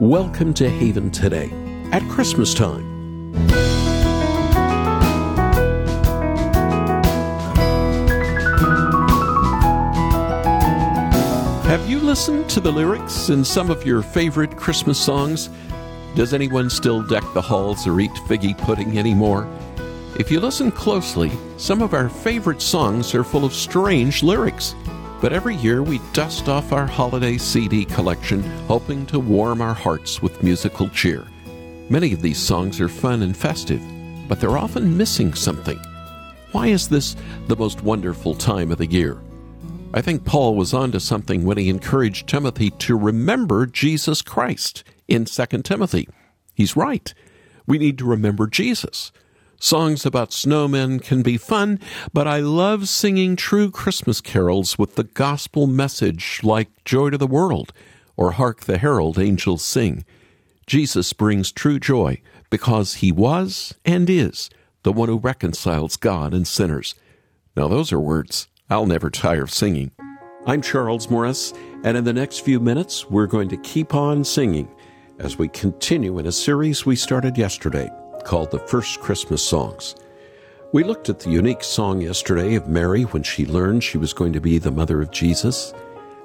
Welcome to Haven today at Christmas time. Have you listened to the lyrics in some of your favorite Christmas songs? Does anyone still deck the halls or eat figgy pudding anymore? If you listen closely, some of our favorite songs are full of strange lyrics. But every year we dust off our holiday CD collection, hoping to warm our hearts with musical cheer. Many of these songs are fun and festive, but they're often missing something. Why is this the most wonderful time of the year? I think Paul was onto something when he encouraged Timothy to remember Jesus Christ in 2 Timothy. He's right. We need to remember Jesus. Songs about snowmen can be fun, but I love singing true Christmas carols with the gospel message like Joy to the World or Hark the Herald Angels Sing. Jesus brings true joy because he was and is the one who reconciles God and sinners. Now, those are words I'll never tire of singing. I'm Charles Morris, and in the next few minutes, we're going to keep on singing as we continue in a series we started yesterday called The First Christmas Songs. We looked at the unique song yesterday of Mary when she learned she was going to be the mother of Jesus.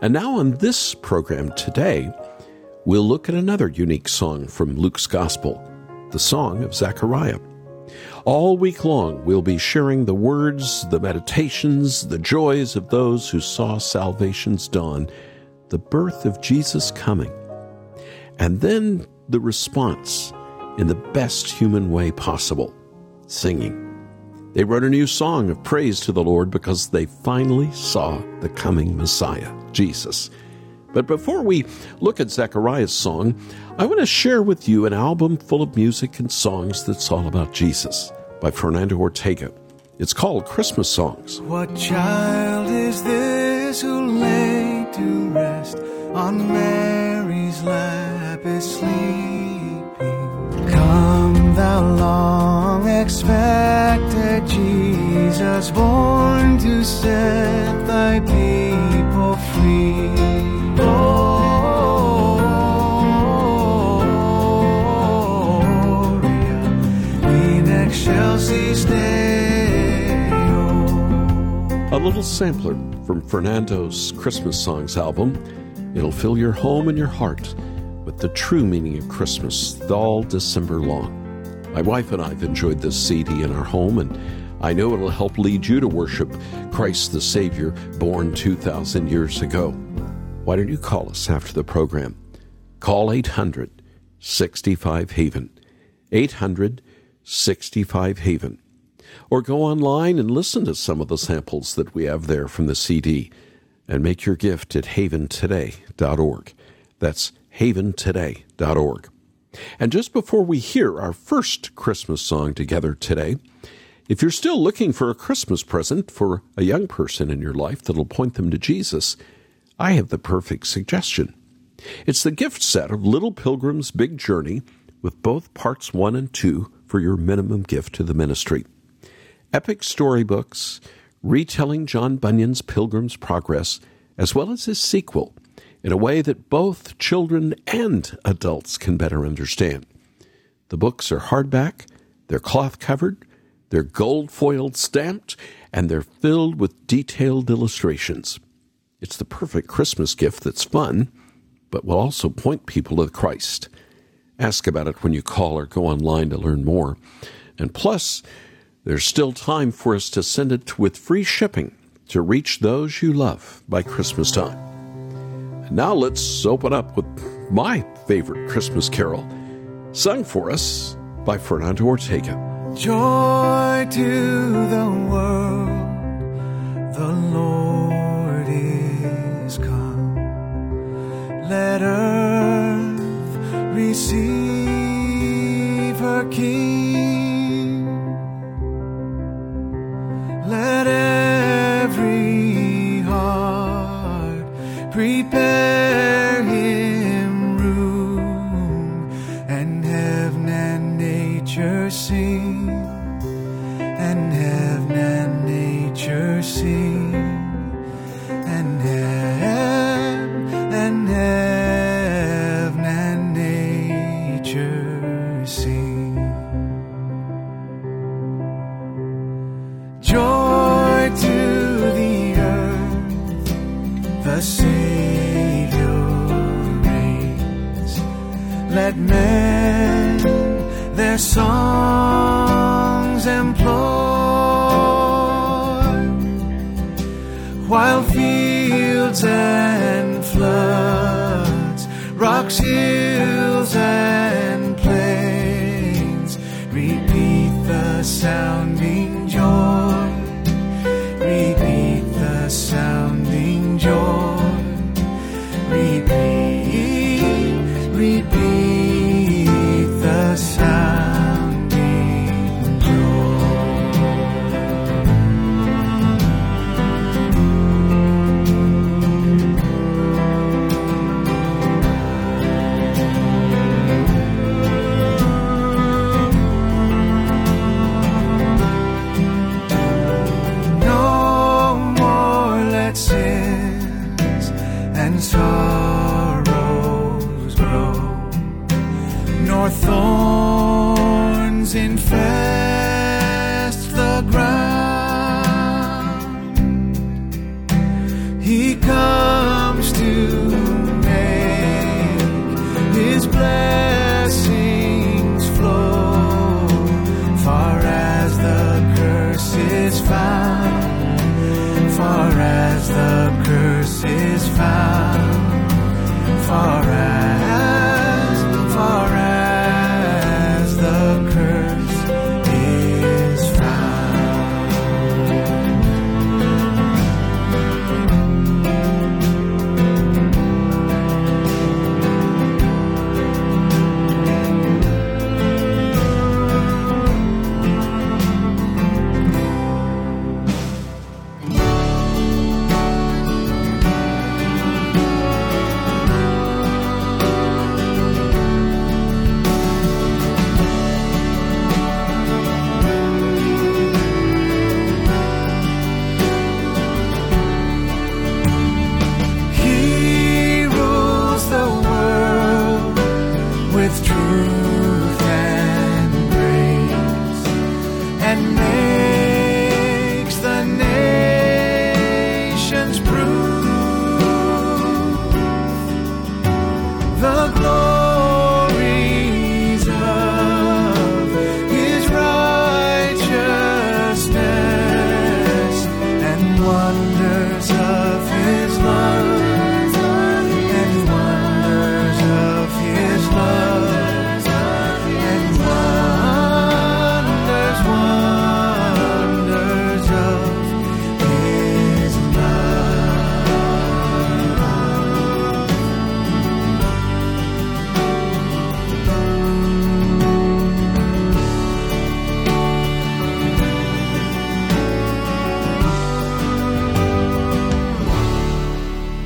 And now on this program today, we'll look at another unique song from Luke's Gospel, the Song of Zechariah. All week long, we'll be sharing the words, the meditations, the joys of those who saw salvation's dawn, the birth of Jesus coming, and then the response in the best human way possible singing. They wrote a new song of praise to the Lord because they finally saw the coming Messiah, Jesus. But before we look at Zechariah's song, I want to share with you an album full of music and songs that's all about Jesus by Fernando Ortega. It's called Christmas Songs. What child is this who lay to rest on Mary's lap is? Come, thou long expected Jesus, born to set thy people free. A little sampler from Fernando's Christmas Songs album. It'll fill your home and your heart the true meaning of Christmas all December long. My wife and I have enjoyed this CD in our home, and I know it'll help lead you to worship Christ the Savior, born 2,000 years ago. Why don't you call us after the program? Call 800 65 Haven. 800 65 Haven. Or go online and listen to some of the samples that we have there from the CD and make your gift at haventoday.org. That's haventoday.org. And just before we hear our first Christmas song together today, if you're still looking for a Christmas present for a young person in your life that'll point them to Jesus, I have the perfect suggestion. It's the gift set of Little Pilgrim's Big Journey with both parts one and two for your minimum gift to the ministry. Epic storybooks retelling John Bunyan's Pilgrim's Progress, as well as his sequel, in a way that both children and adults can better understand. The books are hardback, they're cloth covered, they're gold foiled stamped, and they're filled with detailed illustrations. It's the perfect Christmas gift that's fun, but will also point people to Christ. Ask about it when you call or go online to learn more. And plus, there's still time for us to send it with free shipping to reach those you love by Christmas time. Now let's open up with my favorite Christmas carol, sung for us by Fernando Ortega. Joy to the world, the Lord is come. Let earth receive her King.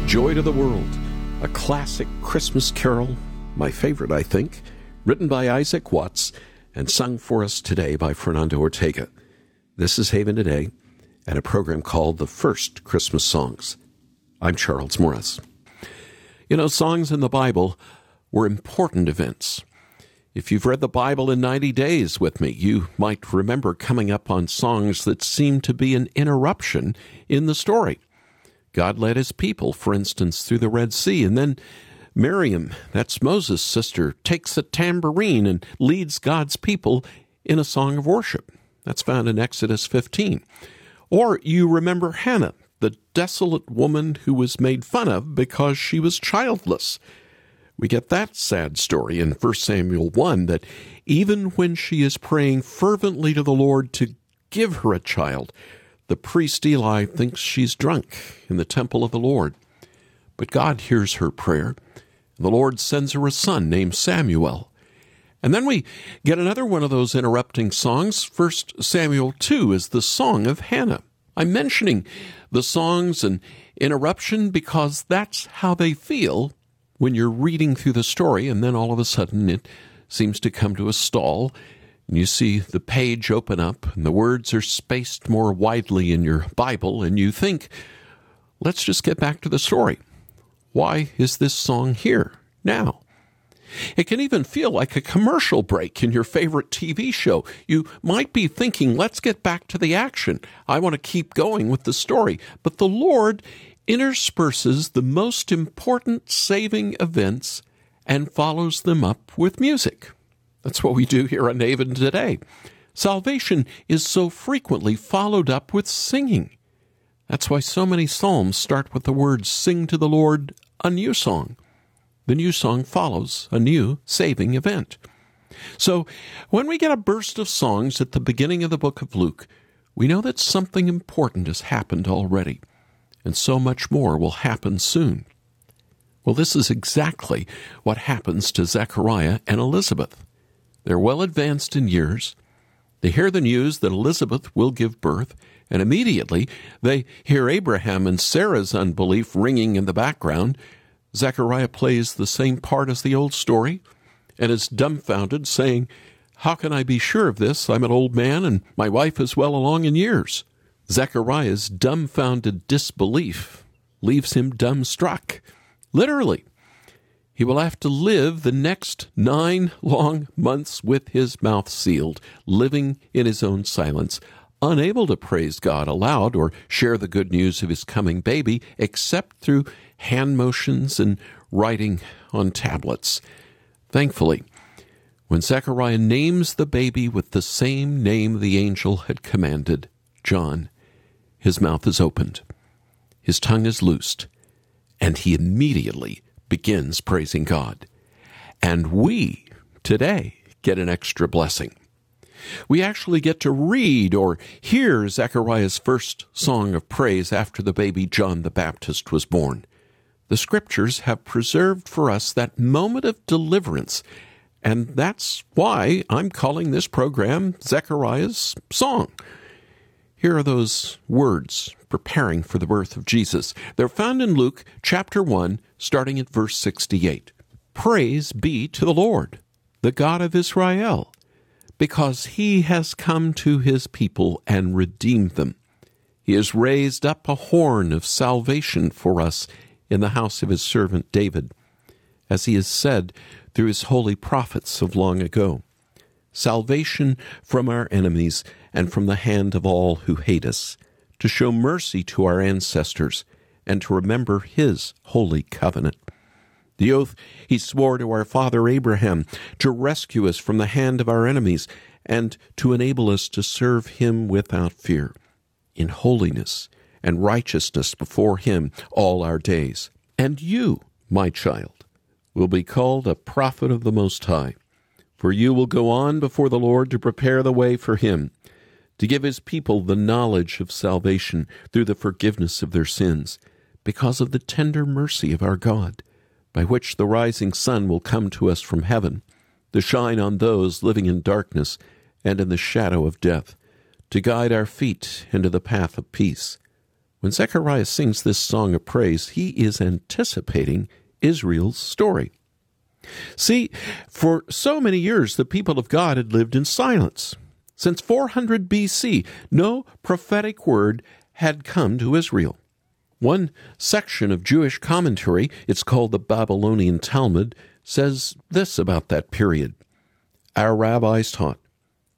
Joy to the World, a classic Christmas carol, my favorite, I think, written by Isaac Watts and sung for us today by Fernando Ortega. This is Haven Today and a program called The First Christmas Songs. I'm Charles Morris. You know, songs in the Bible were important events. If you've read the Bible in 90 days with me, you might remember coming up on songs that seemed to be an interruption in the story. God led his people, for instance, through the Red Sea, and then Miriam, that's Moses' sister, takes a tambourine and leads God's people in a song of worship. That's found in Exodus 15. Or you remember Hannah, the desolate woman who was made fun of because she was childless. We get that sad story in 1 Samuel 1 that even when she is praying fervently to the Lord to give her a child, the priest Eli thinks she's drunk in the temple of the Lord. But God hears her prayer. The Lord sends her a son named Samuel. And then we get another one of those interrupting songs. First Samuel 2 is the song of Hannah. I'm mentioning the songs and interruption because that's how they feel when you're reading through the story, and then all of a sudden it seems to come to a stall, you see the page open up, and the words are spaced more widely in your Bible, and you think, let's just get back to the story. Why is this song here now? It can even feel like a commercial break in your favorite TV show. You might be thinking, let's get back to the action. I want to keep going with the story. But the Lord intersperses the most important saving events and follows them up with music. That's what we do here on Haven today. Salvation is so frequently followed up with singing. That's why so many psalms start with the words, Sing to the Lord a new song. The new song follows a new saving event. So, when we get a burst of songs at the beginning of the book of Luke, we know that something important has happened already, and so much more will happen soon. Well, this is exactly what happens to Zechariah and Elizabeth. They're well advanced in years. They hear the news that Elizabeth will give birth, and immediately they hear Abraham and Sarah's unbelief ringing in the background. Zechariah plays the same part as the old story and is dumbfounded, saying, How can I be sure of this? I'm an old man, and my wife is well along in years. Zechariah's dumbfounded disbelief leaves him dumbstruck. Literally, he will have to live the next nine long months with his mouth sealed, living in his own silence, unable to praise God aloud or share the good news of his coming baby except through hand motions and writing on tablets. Thankfully, when Zechariah names the baby with the same name the angel had commanded, John, his mouth is opened, his tongue is loosed, and he immediately begins praising God. And we, today, get an extra blessing. We actually get to read or hear Zechariah's first song of praise after the baby John the Baptist was born the scriptures have preserved for us that moment of deliverance. And that's why I'm calling this program Zechariah's Song. Here are those words preparing for the birth of Jesus. They're found in Luke chapter 1, starting at verse 68. Praise be to the Lord, the God of Israel, because he has come to his people and redeemed them. He has raised up a horn of salvation for us in the house of his servant David, as he has said through his holy prophets of long ago. Salvation from our enemies and from the hand of all who hate us, to show mercy to our ancestors, and to remember his holy covenant. The oath he swore to our father Abraham to rescue us from the hand of our enemies and to enable us to serve him without fear, in holiness and righteousness before him all our days. And you, my child, will be called a prophet of the Most High, for you will go on before the Lord to prepare the way for him, to give his people the knowledge of salvation through the forgiveness of their sins, because of the tender mercy of our God, by which the rising sun will come to us from heaven, to shine on those living in darkness and in the shadow of death, to guide our feet into the path of peace. When Zechariah sings this song of praise, he is anticipating Israel's story. See, for so many years the people of God had lived in silence. Since 400 BC, no prophetic word had come to Israel. One section of Jewish commentary, it's called the Babylonian Talmud, says this about that period. Our rabbis taught,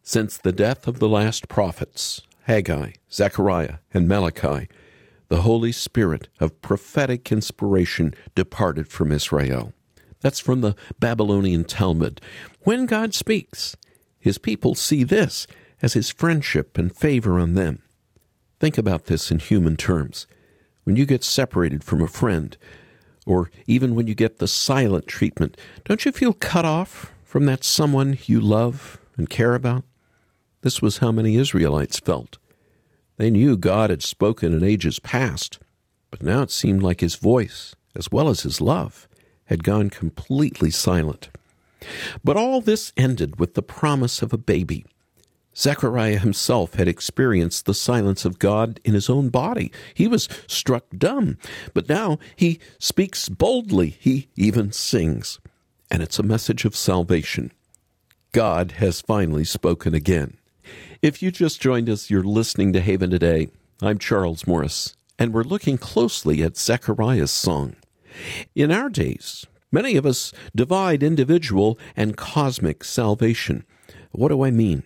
since the death of the last prophets, Haggai, Zechariah, and Malachi, the Holy Spirit of prophetic inspiration departed from Israel. That's from the Babylonian Talmud. When God speaks, his people see this as his friendship and favor on them. Think about this in human terms. When you get separated from a friend, or even when you get the silent treatment, don't you feel cut off from that someone you love and care about? This was how many Israelites felt. They knew God had spoken in ages past, but now it seemed like his voice, as well as his love, had gone completely silent. But all this ended with the promise of a baby. Zechariah himself had experienced the silence of God in his own body. He was struck dumb, but now he speaks boldly. He even sings. And it's a message of salvation. God has finally spoken again. If you just joined us, you're listening to Haven Today. I'm Charles Morris, and we're looking closely at Zechariah's song. In our days, many of us divide individual and cosmic salvation. What do I mean?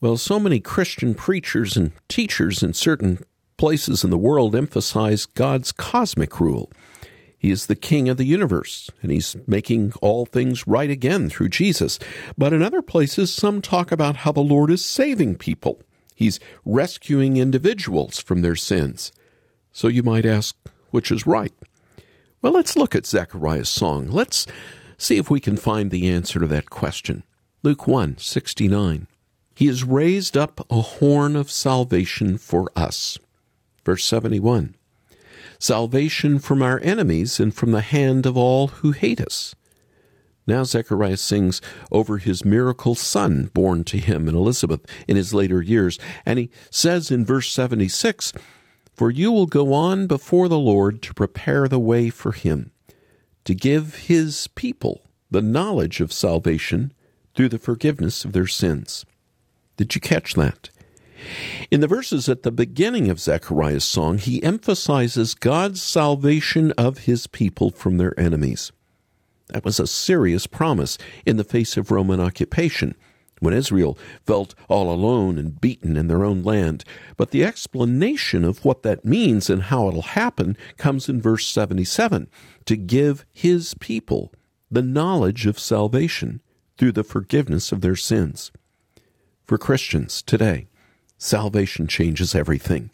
Well, so many Christian preachers and teachers in certain places in the world emphasize God's cosmic rule. He is the king of the universe, and he's making all things right again through Jesus. But in other places, some talk about how the Lord is saving people. He's rescuing individuals from their sins. So you might ask, which is right? Well, let's look at Zechariah's song. Let's see if we can find the answer to that question. Luke 1 69. He has raised up a horn of salvation for us. Verse 71 Salvation from our enemies and from the hand of all who hate us. Now Zechariah sings over his miracle son born to him and Elizabeth in his later years, and he says in verse 76 For you will go on before the Lord to prepare the way for him, to give his people the knowledge of salvation through the forgiveness of their sins. Did you catch that? In the verses at the beginning of Zechariah's song, he emphasizes God's salvation of his people from their enemies. That was a serious promise in the face of Roman occupation, when Israel felt all alone and beaten in their own land. But the explanation of what that means and how it'll happen comes in verse 77 to give his people the knowledge of salvation through the forgiveness of their sins. For Christians today, salvation changes everything.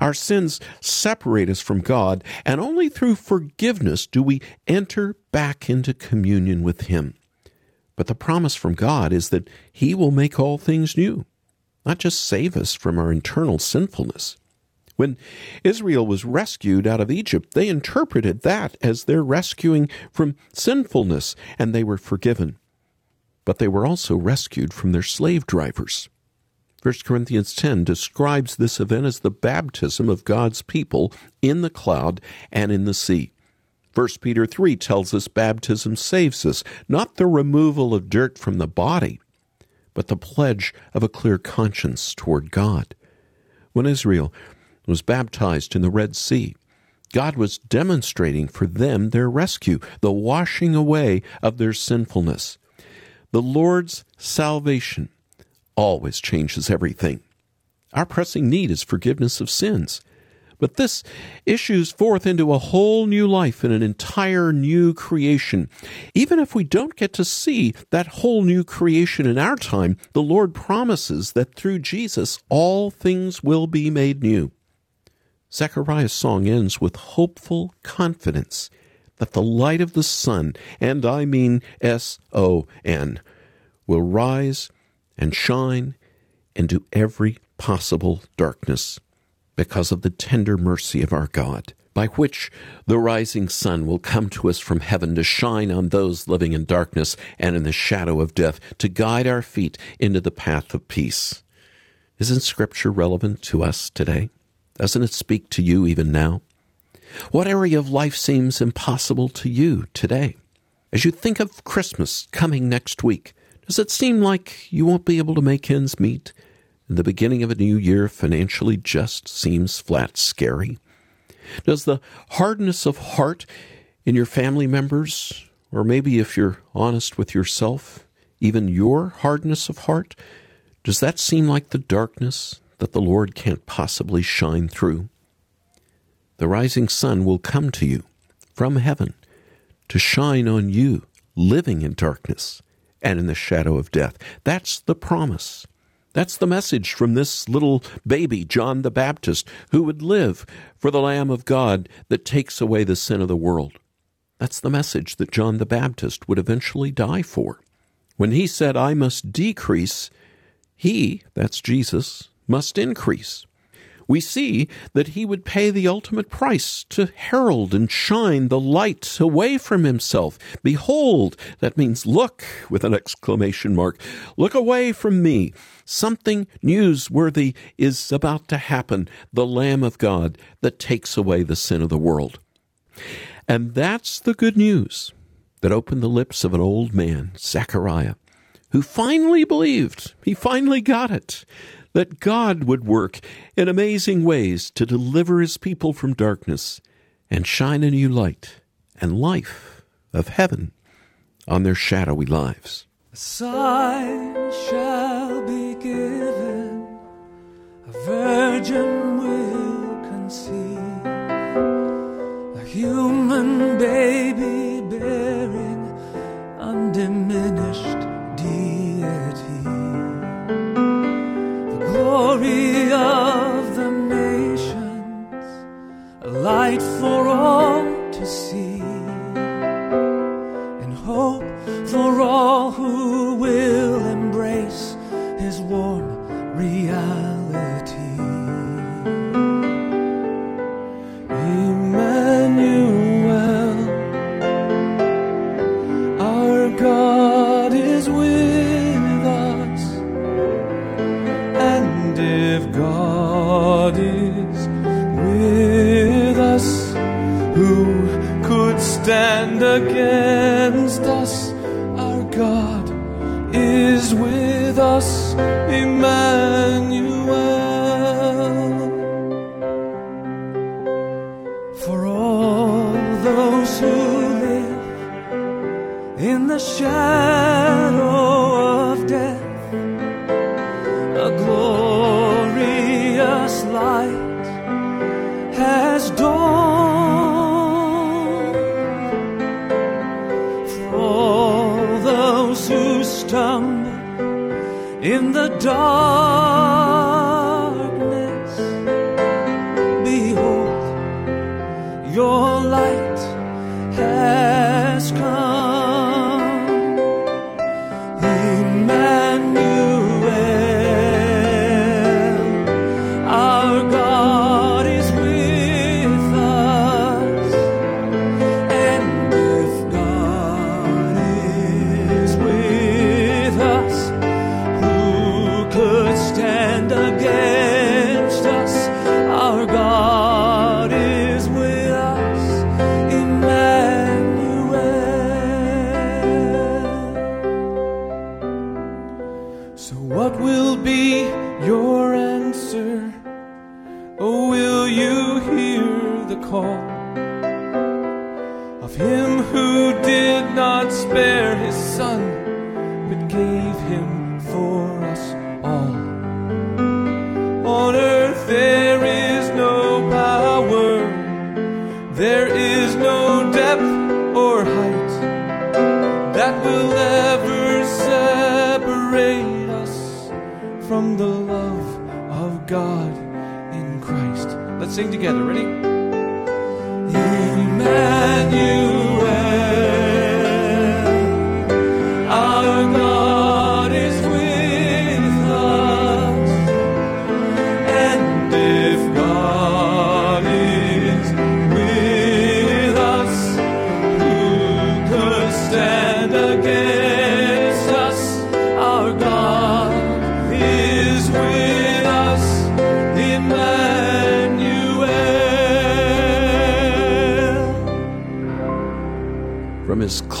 Our sins separate us from God, and only through forgiveness do we enter back into communion with Him. But the promise from God is that He will make all things new, not just save us from our internal sinfulness. When Israel was rescued out of Egypt, they interpreted that as their rescuing from sinfulness, and they were forgiven. But they were also rescued from their slave drivers. 1 Corinthians 10 describes this event as the baptism of God's people in the cloud and in the sea. 1 Peter 3 tells us baptism saves us, not the removal of dirt from the body, but the pledge of a clear conscience toward God. When Israel was baptized in the Red Sea. God was demonstrating for them their rescue, the washing away of their sinfulness. The Lord's salvation always changes everything. Our pressing need is forgiveness of sins. But this issues forth into a whole new life and an entire new creation. Even if we don't get to see that whole new creation in our time, the Lord promises that through Jesus all things will be made new. Zechariah's song ends with hopeful confidence that the light of the sun, and I mean S O N, will rise and shine into every possible darkness because of the tender mercy of our God, by which the rising sun will come to us from heaven to shine on those living in darkness and in the shadow of death, to guide our feet into the path of peace. Isn't Scripture relevant to us today? Doesn't it speak to you even now? What area of life seems impossible to you today? As you think of Christmas coming next week, does it seem like you won't be able to make ends meet? The beginning of a new year financially just seems flat scary? Does the hardness of heart in your family members, or maybe if you're honest with yourself, even your hardness of heart, does that seem like the darkness that the Lord can't possibly shine through. The rising sun will come to you from heaven to shine on you living in darkness and in the shadow of death. That's the promise. That's the message from this little baby, John the Baptist, who would live for the Lamb of God that takes away the sin of the world. That's the message that John the Baptist would eventually die for. When he said, I must decrease, he, that's Jesus, must increase. We see that he would pay the ultimate price to herald and shine the light away from himself. Behold, that means look with an exclamation mark. Look away from me. Something newsworthy is about to happen. The Lamb of God that takes away the sin of the world. And that's the good news that opened the lips of an old man, Zechariah, who finally believed. He finally got it that God would work in amazing ways to deliver his people from darkness and shine a new light and life of heaven on their shadowy lives. Be given, a virgin will conceive. A human baby with us, Emmanuel. For all those who live in the shadow the darkness, from the love of God in Christ. Let's sing together. Ready? Emmanuel,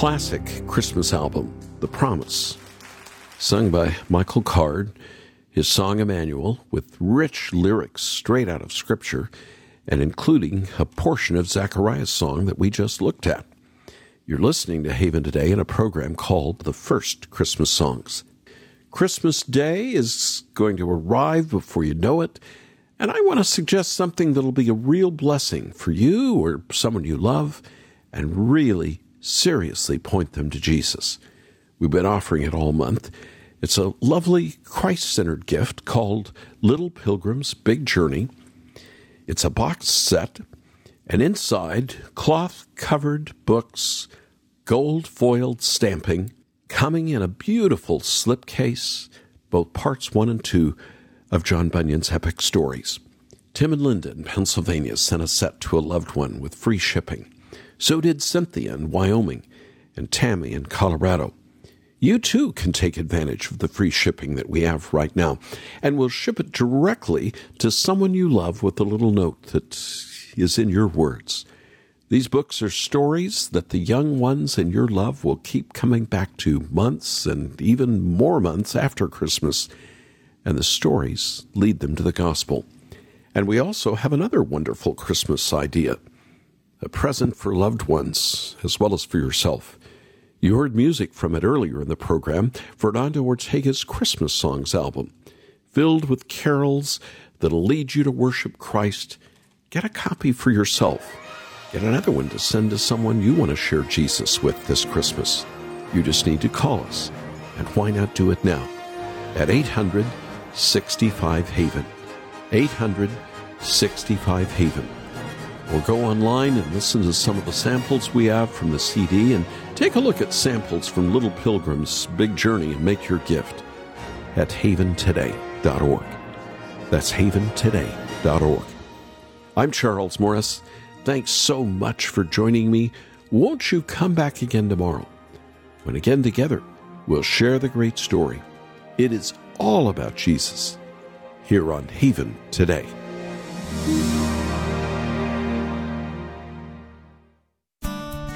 classic Christmas album, The Promise, sung by Michael Card, his song Emmanuel, with rich lyrics straight out of Scripture, and including a portion of Zechariah's song that we just looked at. You're listening to Haven today in a program called The First Christmas Songs. Christmas Day is going to arrive before you know it, and I want to suggest something that'll be a real blessing for you or someone you love and really seriously point them to Jesus. We've been offering it all month. It's a lovely Christ centered gift called Little Pilgrim's Big Journey. It's a box set, and inside, cloth covered books, gold foiled stamping, coming in a beautiful slipcase, both parts one and two of John Bunyan's epic stories. Tim and Linda in Pennsylvania sent a set to a loved one with free shipping. So did Cynthia in Wyoming and Tammy in Colorado. You too can take advantage of the free shipping that we have right now, and we'll ship it directly to someone you love with a little note that is in your words. These books are stories that the young ones in your love will keep coming back to months and even more months after Christmas, and the stories lead them to the gospel. And we also have another wonderful Christmas idea a present for loved ones as well as for yourself. You heard music from it earlier in the program, Fernando Ortega's Christmas Songs album, filled with carols that'll lead you to worship Christ, get a copy for yourself. Get another one to send to someone you want to share Jesus with this Christmas. You just need to call us. And why not do it now? At 800 65 Haven. 800 65 Haven. Or go online and listen to some of the samples we have from the CD and take a look at samples from Little Pilgrim's Big Journey and make your gift at haventoday.org. That's haventoday.org. I'm Charles Morris. Thanks so much for joining me. Won't you come back again tomorrow? When again together, we'll share the great story. It is all about Jesus here on Haven today.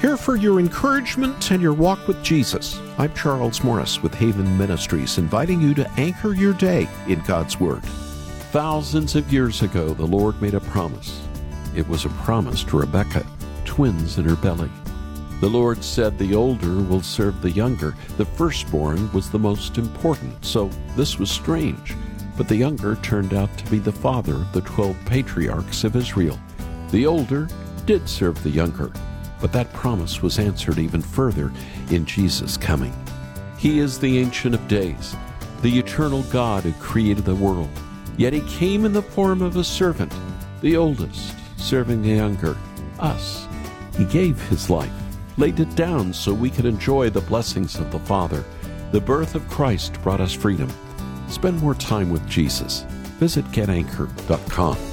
Here for your encouragement and your walk with Jesus. I'm Charles Morris with Haven Ministries, inviting you to anchor your day in God's Word. Thousands of years ago, the Lord made a promise. It was a promise to Rebekah, twins in her belly. The Lord said the older will serve the younger. The firstborn was the most important, so this was strange. But the younger turned out to be the father of the twelve patriarchs of Israel. The older did serve the younger but that promise was answered even further in Jesus' coming. He is the Ancient of Days, the eternal God who created the world. Yet he came in the form of a servant, the oldest, serving the younger, us. He gave his life, laid it down so we could enjoy the blessings of the Father. The birth of Christ brought us freedom. Spend more time with Jesus. Visit getanchor.com.